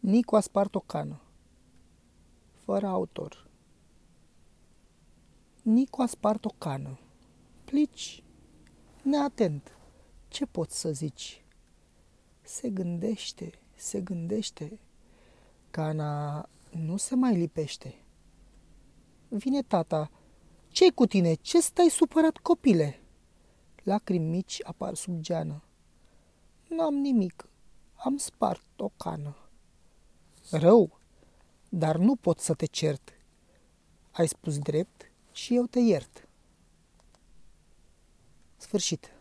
Nicu a spart o cană. Fără autor. Nicu a spart o cană. Plici. Neatent. Ce poți să zici? Se gândește, se gândește. Cana nu se mai lipește. Vine tata. ce cu tine? Ce stai supărat, copile? Lacrimi mici apar sub geană. N-am nimic. Am spart o cană. Rău, dar nu pot să te cert. Ai spus drept și eu te iert. Sfârșit.